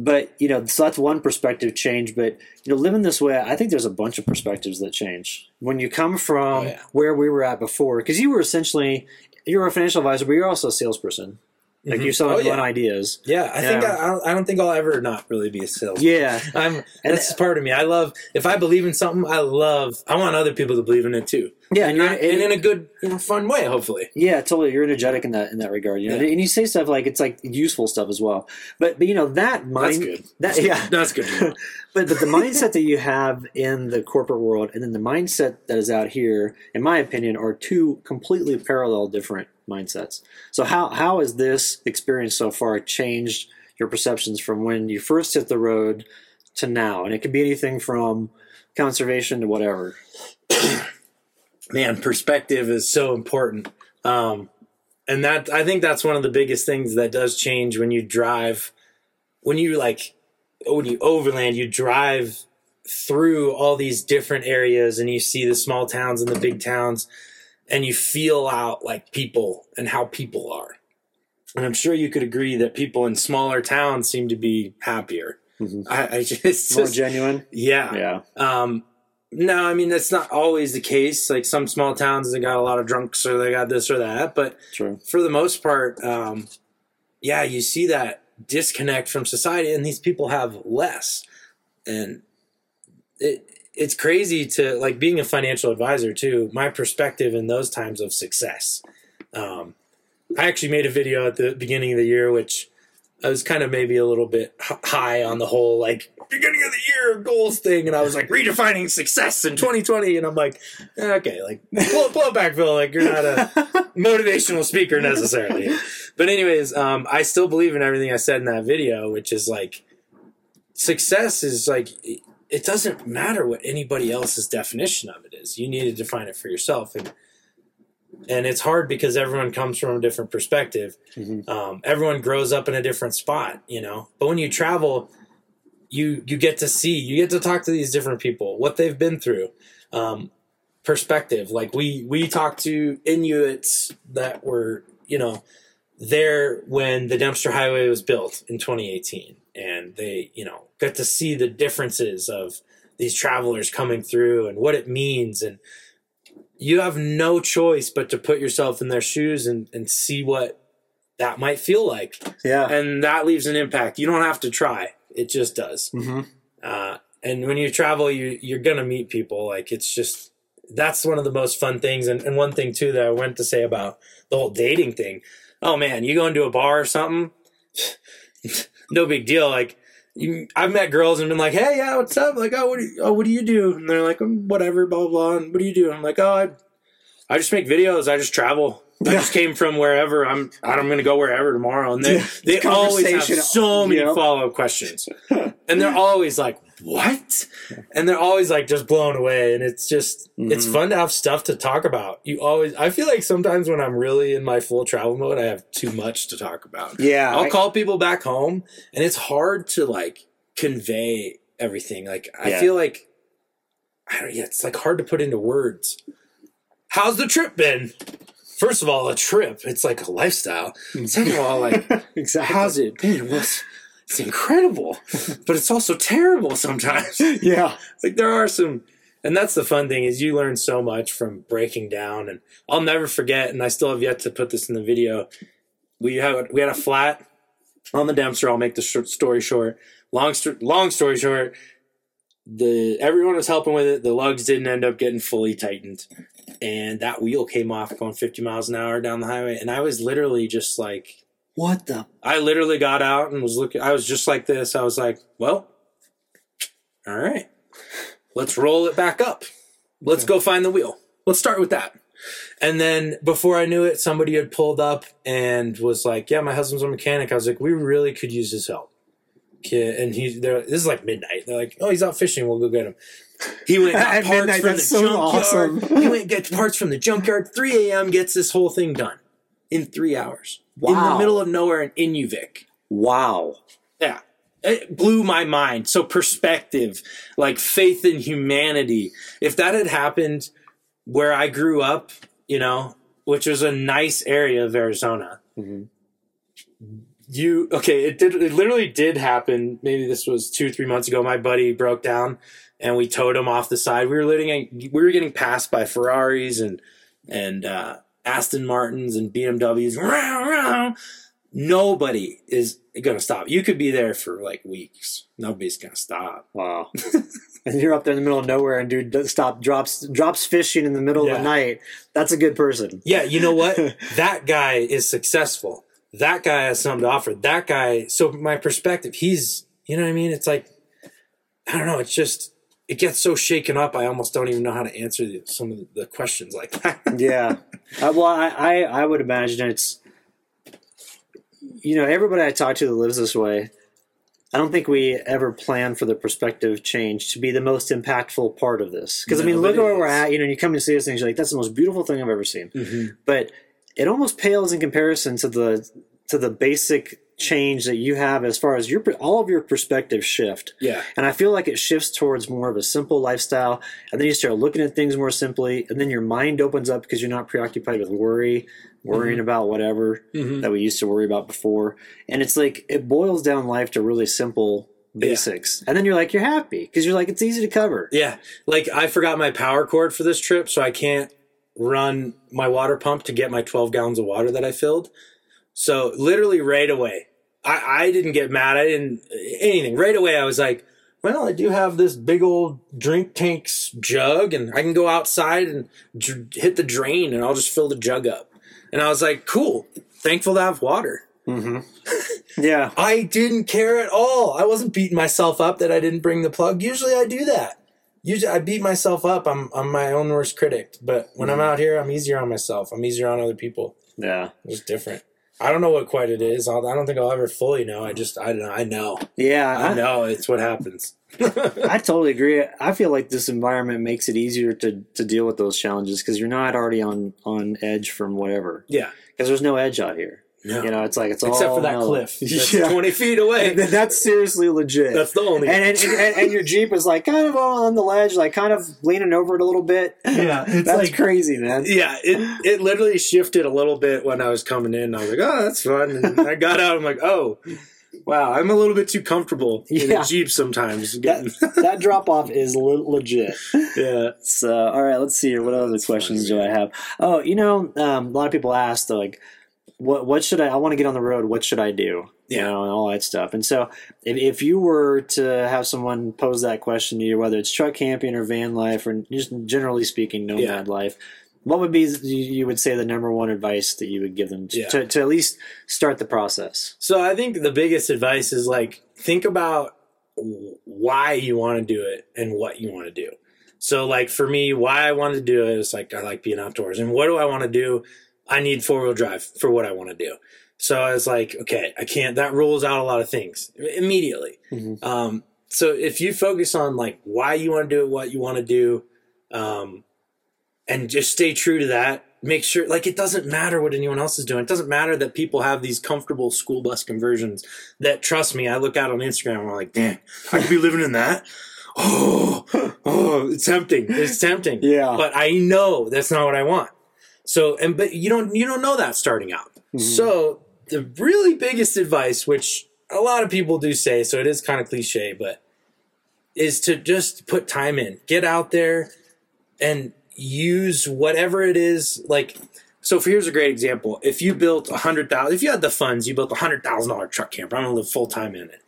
But you know, so that's one perspective change. But you know, living this way, I think there's a bunch of perspectives that change when you come from Oh, yeah. where we were at before. Because you were essentially you were a financial advisor, but you're also a salesperson. Like Mhm. you're selling Oh, yeah. one ideas. Yeah, I think Yeah. I, I don't, I don't think I'll ever not really be a salesman. Yeah, I'm. And- that's part of me. I love if I believe in something. I love. I want other people to believe in it too. yeah, and, and, not, and in a good, you know, fun way. Hopefully. yeah, totally. You're energetic in that in that regard. You know, Yeah. and you say stuff like it's like useful stuff as well. But but you know that mind That's good. that yeah. That's good. But but the mindset that you have in the corporate world and then the mindset that is out here, in my opinion, are two completely parallel different mindsets. So how how has this experience so far changed your perceptions from when you first hit the road to now? And it could be anything from conservation to whatever. man perspective is so important um and that i think that's one of the biggest things that does change when you drive when you like when you overland you drive through all these different areas and you see the small towns and the big towns and you feel out like people and how people are and i'm sure you could agree that people in smaller towns seem to be happier Mhm. I, I just, More genuine. yeah Yeah. um, no, I mean that's not always the case. Like some small towns, they got a lot of drunks, or they got this or that. But True. for the most part, um, yeah, you see that disconnect from society, and these people have less. And it it's crazy to like being a financial advisor too. My perspective in those times of success. Um, I actually made a video at the beginning of the year, which I was kind of maybe a little bit high on the whole like beginning of the year goals thing, and I was like redefining success in 2020, and I'm like, eh, okay, like blow, blow it back, Phil. Like you're not a motivational speaker necessarily, but anyways, um, I still believe in everything I said in that video, which is like success is like it- doesn't matter what anybody else's definition of it is. You need to define it for yourself, and and it's hard because everyone comes from a different perspective. Mhm. Um, everyone grows up in a different spot, you know. But when you travel, you you get to see, you get to talk to these different people, what they've been through, um, perspective. Like we we talked to Inuits that were, you know, there when the Dempster Highway was built in 2018, and they, you know, got to see the differences of these travelers coming through and what it means and you have no choice but to put yourself in their shoes and, and see what that might feel like. Yeah. And that leaves an impact. You don't have to try. It just does. hmm Uh, and when you travel, you, you're going to meet people. Like it's just, that's one of the most fun things. And, and one thing too, that I went to say about the whole dating thing. Oh man, you go into a bar or something. no big deal. Like you, I've met girls and been like, Hey, yeah, what's up? Like, oh, what do you, oh, what do you do? And they're like, "Um, whatever, blah, blah, blah. And what do you do? I'm like, oh, I, I just make videos. I just travel. I just came from wherever. I'm. I'm going to go wherever tomorrow. And they they always have so many Yep. follow up questions, and they're always like, "What?" And they're always like just blown away. And it's just it's Mhm. fun to have stuff to talk about. You always. I feel like sometimes when I'm really in my full travel mode, I have too much to talk about. Yeah. I'll I- call people back home, and it's hard to like convey everything. Like I Yeah. feel like I don't. Yeah, it's like hard to put into words. How's the trip been? First of all, a trip. It's like a lifestyle. Second of all, like exactly. how's it been? Well, it's, incredible, but it's also terrible sometimes. Yeah. like there are some, and that's the fun thing is you learn so much from breaking down. And I'll never forget, and I still have yet to put this in the video. We had we had a flat on the Dempster. I'll make the short story short. Long long story short, the everyone was helping with it. The lugs didn't end up getting fully tightened, and that wheel came off going 50 miles an hour down the highway. And I was literally just like, What the? I literally got out and was looking. I was just like this. I was like, well, all right, let's roll it back up. Let's go find the wheel. Let's start with that. And then before I knew it, somebody had pulled up and was like, "Yeah, my husband's a mechanic." I was like, "We really could use his help." And he's there. This is like midnight. They're like, "Oh, he's out fishing. We'll go get him." He went got At parts midnight, from the so junkyard. awesome. he went and get parts from the junkyard. 3 a.m. gets this whole thing done in three hours in the middle of nowhere in Inuvik. Wow. Yeah. It blew my mind. So perspective, like faith in humanity. If that had happened where I grew up, you know, which was a nice area of Arizona. You okay, it did it literally did happen. Maybe this was two, three months ago. My buddy broke down and we towed him off the side. We were living we were getting passed by Ferraris and and uh Aston Martins and BMWs. Nobody is gonna stop. You could be there for like weeks. Nobody's gonna stop. Wow. and you're up there in the middle of nowhere and dude does stop drops drops fishing in the middle of the night. That's a good person. Yeah, you know what? that guy is successful. That guy has something to offer. That guy. So my perspective, he's. You know what I mean? It's like I don't know. It's just it gets so shaken up. I almost don't even know how to answer the, some of the questions like that. Yeah. Uh, well, I, I I would imagine it's you know everybody I talk to that lives this way. I don't think we ever plan for the perspective change to be the most impactful part of this. Because I mean, look at where we're at. You know, you come and see this thing, you're like, "That's the most beautiful thing I've ever seen." But it almost pales in comparison to the to the basic change that you have as far as your all of your perspective shift. Yeah. And I feel like it shifts towards more of a simple lifestyle. And then you start looking at things more simply. And then your mind opens up because you're not preoccupied with worry, worrying mm-hmm. about whatever mm-hmm. that we used to worry about before. And it's like it boils down life to really simple basics. And then you're like, you're happy because you're like, it's easy to cover. Yeah. Like I forgot my power cord for this trip, so I can't run my water pump to get my 12 gallons of water that I filled. So literally right away, I, I didn't get mad. I didn't anything. Right away, I was like, well, I do have this big old drink tanks jug and I can go outside and dr- hit the drain and I'll just fill the jug up. And I was like, cool. Thankful to have water. Mm-hmm. Yeah. I didn't care at all. I wasn't beating myself up that I didn't bring the plug. Usually I do that. Usually I beat myself up. I'm I'm my own worst critic. But when mm-hmm. I'm out here, I'm easier on myself. I'm easier on other people. Yeah. It was different. I don't know what quite it is. I'll, don't think I'll ever fully know. I just I don't know. I know. Yeah. I I, know it's what happens. I totally agree. I feel like this environment makes it easier to, to deal with those challenges because you're not already on, on edge from whatever. Yeah. Because there's no edge out here. No. You know, it's like it's all Except for that mellow. cliff. That's Yeah. 20 feet away. Th- That's seriously legit. That's the only. and, and, and, and your Jeep is like kind of on the ledge, like kind of leaning over it a little bit. yeah, it's That's like crazy, man. yeah, it it literally shifted a little bit when I was coming in. I was like, oh, that's fun. And I got out. I'm like, oh, wow, I'm a little bit too comfortable in Yeah. a Jeep sometimes. That, that drop off is le- legit. yeah. So, all right, let's see here. What other questions do I have? Oh, you know, um, a lot of people ask, like, what what should I? I want to get on the road. What should I do? You Yeah. know, and all that stuff. And so, if, if you were to have someone pose that question to you, whether it's truck camping or van life, or just generally speaking, nomad Yeah. life, what would be you you would say the number one advice that you would give them to, Yeah. to, to at least start the process? So I think the biggest advice is like think about why you want to do it and what you want to do. So like for me, why I want to do it is like I like being outdoors, and what do I want to do? I need four wheel drive for what I want to do. So I was like, okay, I can't. That rules out a lot of things immediately. Mhm. Um, so if you focus on like why you want to do it, what you want to do, um, and just stay true to that. Make sure, like, it doesn't matter what anyone else is doing. It doesn't matter that people have these comfortable school bus conversions. That trust me, I look out on Instagram and I'm like, damn, I could be living in that. Oh, oh, it's tempting. It's tempting. Yeah. but I know that's not what I want. So, and but you don't you don't know that starting out. So the really biggest advice, which a lot of people do say, so it is kind of cliche, but is to just put time in, get out there, and use whatever it is. Like, so for, here's a great example: if you built a hundred thousand, if you had the funds, you built a hundred thousand dollar truck camper. I'm gonna live full time in it.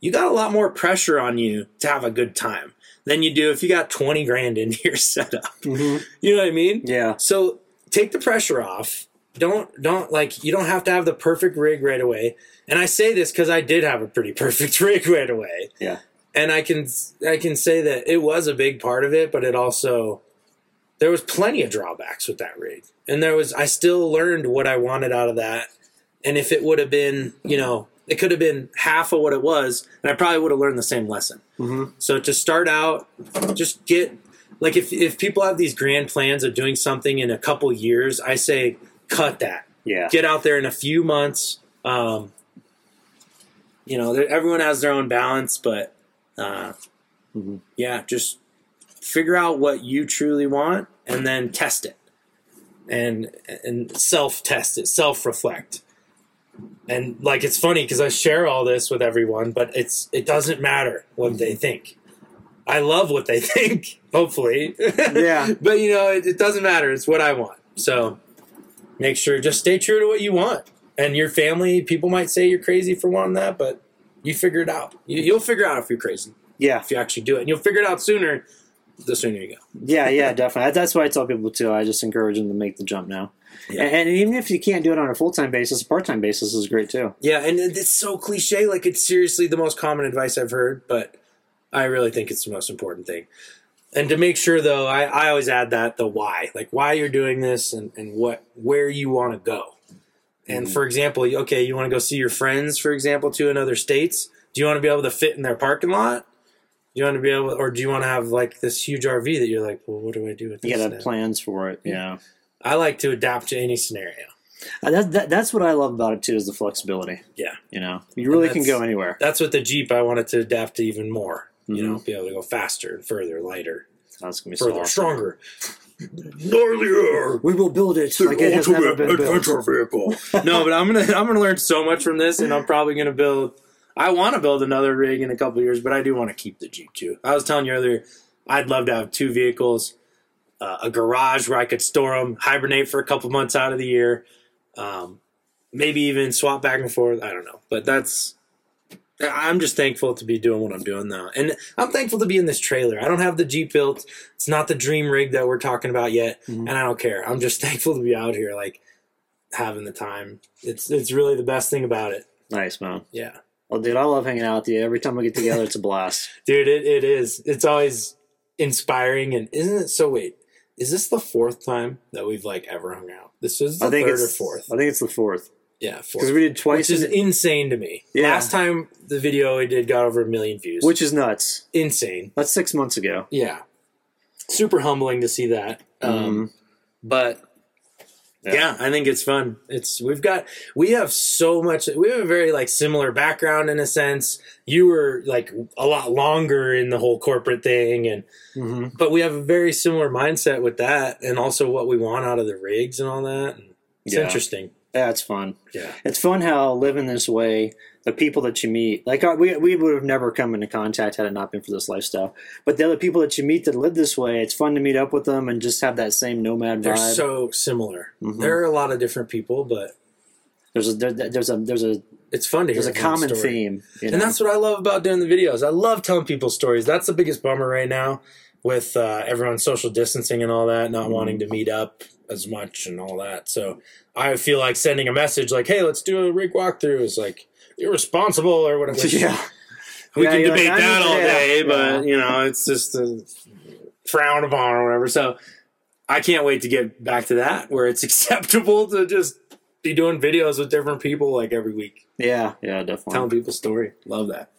You got a lot more pressure on you to have a good time than you do if you got twenty grand into your setup. Mhm. You know what I mean? Yeah. So take the pressure off. Don't don't like you don't have to have the perfect rig right away. And I say this because I did have a pretty perfect rig right away. Yeah. And I can I can say that it was a big part of it, but it also there was plenty of drawbacks with that rig, and there was I still learned what I wanted out of that. And if it would have been, you know, it could have been half of what it was, and I probably would have learned the same lesson. Mhm. So to start out, just get like if if people have these grand plans of doing something in a couple years, I say cut that. Yeah. Get out there in a few months. Um, you know, everyone has their own balance, but uh, Mhm. yeah, just figure out what you truly want and then test it and and self test it, self reflect. And like it's funny because I share all this with everyone, but it's it doesn't matter what they think. I love what they think, hopefully. Yeah. but you know, it, it doesn't matter. It's what I want. So make sure just stay true to what you want. And your family, people might say you're crazy for wanting that, but you figure it out. You, you'll figure out if you're crazy Yeah. if you actually do it. And you'll figure it out sooner the sooner you go. Yeah, yeah, definitely. That's why I tell people too. I just encourage them to make the jump now. Yeah. And, and even if you can't do it on a full time basis, a part time basis is great too. Yeah, and it's so cliche. Like it's seriously the most common advice I've heard, but I really think it's the most important thing. And to make sure, though, I, I always add that the why, like why you're doing this and, and what where you want to go. And for example, okay, you want to go see your friends, for example, to another states. Do you want to be able to fit in their parking lot? Do you want to be able, or do you want to have like this huge RV that you're like, well, what do I do with this? You got to have plans for it. Yeah. I like to adapt to any scenario. Uh, That, that, that's what I love about it too is the flexibility. Yeah. You know, you really can go anywhere. that's what the Jeep I wanted to adapt to even more. You Mhm. know, be able to go faster and further, lighter, That's gonna be so further, awesome. stronger, gnarlier. We will build it like it has never been built. vehicle. no, but I'm gonna I'm gonna learn so much from this, and I'm probably gonna build. I want to build another rig in a couple of years, but I do want to keep the Jeep too. I was telling you earlier, I'd love to have two vehicles, uh, a garage where I could store them, hibernate for a couple months out of the year, um, maybe even swap back and forth. I don't know, but that's. I'm just thankful to be doing what I'm doing now, and I'm thankful to be in this trailer. I don't have the Jeep built; it's not the dream rig that we're talking about yet, Mhm. and I don't care. I'm just thankful to be out here, like having the time. It's it's really the best thing about it. Nice man. Yeah. Well, dude, I love hanging out with you. Every time we get together, it's a blast. dude it, it is it's always inspiring and isn't it so wait is this the fourth time that we've like ever hung out this is the I think third it's or fourth I think it's the fourth yeah because we did twice, which is in- insane to me Yeah. last time the video we did got over a million views which is nuts. insane That's six months ago. yeah super humbling to see that um, but Yeah. yeah. I think it's fun. It's we've got we have so much. We have a very like similar background in a sense. You were like a lot longer in the whole corporate thing, and hmm but we have a very similar mindset with that, and also what we want out of the rigs and all that. And it's Yeah. interesting. It's fun. Yeah, It's fun how living this way, the people that you meet, like uh, we we would have never come into contact had it not been for this lifestyle. But the other people that you meet that live this way, it's fun to meet up with them and just have that same nomad vibe. they're vibe. so similar. Mhm. There are a lot of different people, but there's a there, there's a there's a it's fun to hear. there's a common story. theme, you know? And that's what I love about doing the videos. I love telling people stories. That's the biggest bummer right now with uh, everyone social distancing and all that, not Mm-hmm. wanting to meet up as much and all that. So I feel like sending a message like, "Hey, let's do a rig walkthrough." is like irresponsible or whatever. yeah. we Yeah, can debate like, that need- all yeah, day, but you know, it's just frowned upon or whatever. So I can't wait to get back to that where it's acceptable to just be doing videos with different people like every week, Yeah, yeah, definitely. telling people story. Love that.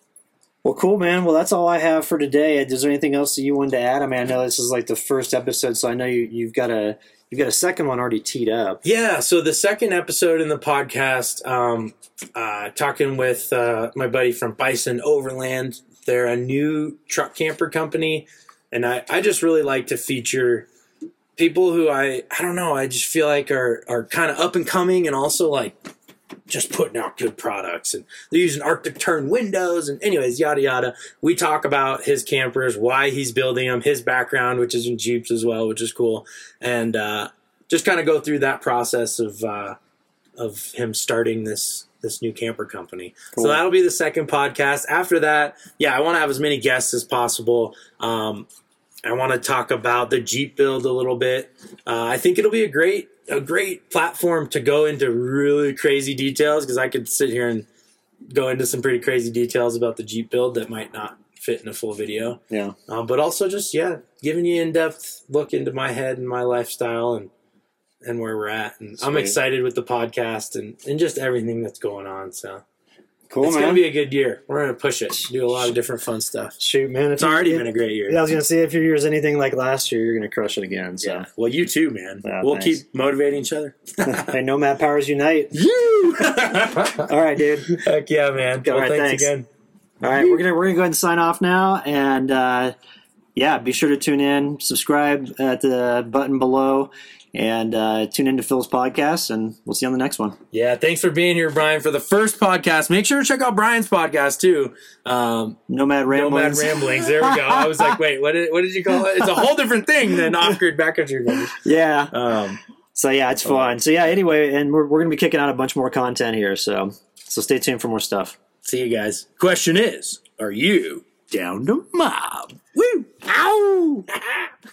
Well, cool, man. Well, that's all I have for today. Is there anything else that you wanted to add? I mean, I know this is like the first episode, so I know you, you've got a you've got a second one already teed up. Yeah, so the second episode in the podcast, um, uh, talking with uh, my buddy from Bison Overland. They're a new truck camper company, and I, I just really like to feature people who I I don't know I just feel like are are kind of up and coming and also like just putting out good products and they're using Arctic Tern windows and anyways yada yada. We talk about his campers, why he's building them, his background, which is in Jeeps as well, which is cool, and uh, just kind of go through that process of uh, of him starting this this new camper company. Cool. So that'll be the second podcast. After that, yeah, I want to have as many guests as possible. Um, I want to talk about the Jeep build a little bit. Uh, I think it'll be a great a great platform to go into really crazy details because I could sit here and go into some pretty crazy details about the Jeep build that might not fit in a full video. Yeah. Um, but also just yeah, giving you in depth look into my head and my lifestyle and and where we're at. And I'm excited with the podcast and and just everything that's going on. So Cool, it's man. gonna be a good year. We're gonna push it, do a lot of different fun stuff. Shoot, man. It's already you, been a great year. Yeah, I was gonna say if your year's anything like last year, you're gonna crush it again. So, Yeah. Well, you too, man. Yeah, we'll thanks. keep motivating each other. hey, Nomad Powers Unite. You. All right, dude. Heck yeah, man. All well, right, thanks, thanks. again. All right, we're gonna we're gonna go ahead and sign off now, and uh, yeah, be sure to tune in, subscribe at the button below, and uh, tune into Phil's podcast, and we'll see you on the next one. Yeah, thanks for being here, Brian, for the first podcast. Make sure to check out Brian's podcast too. Um, Nomad Ramblings. Nomad Ramblings. There we go. I was like, wait, what did, what did you call it? It's a whole different thing than off-grid backcountry adventures. yeah. Um, So yeah, it's fun. So yeah, anyway, and we're we're gonna be kicking out a bunch more content here. So so stay tuned for more stuff. see you guys. Question is, are you down to mob? Woo! Ow!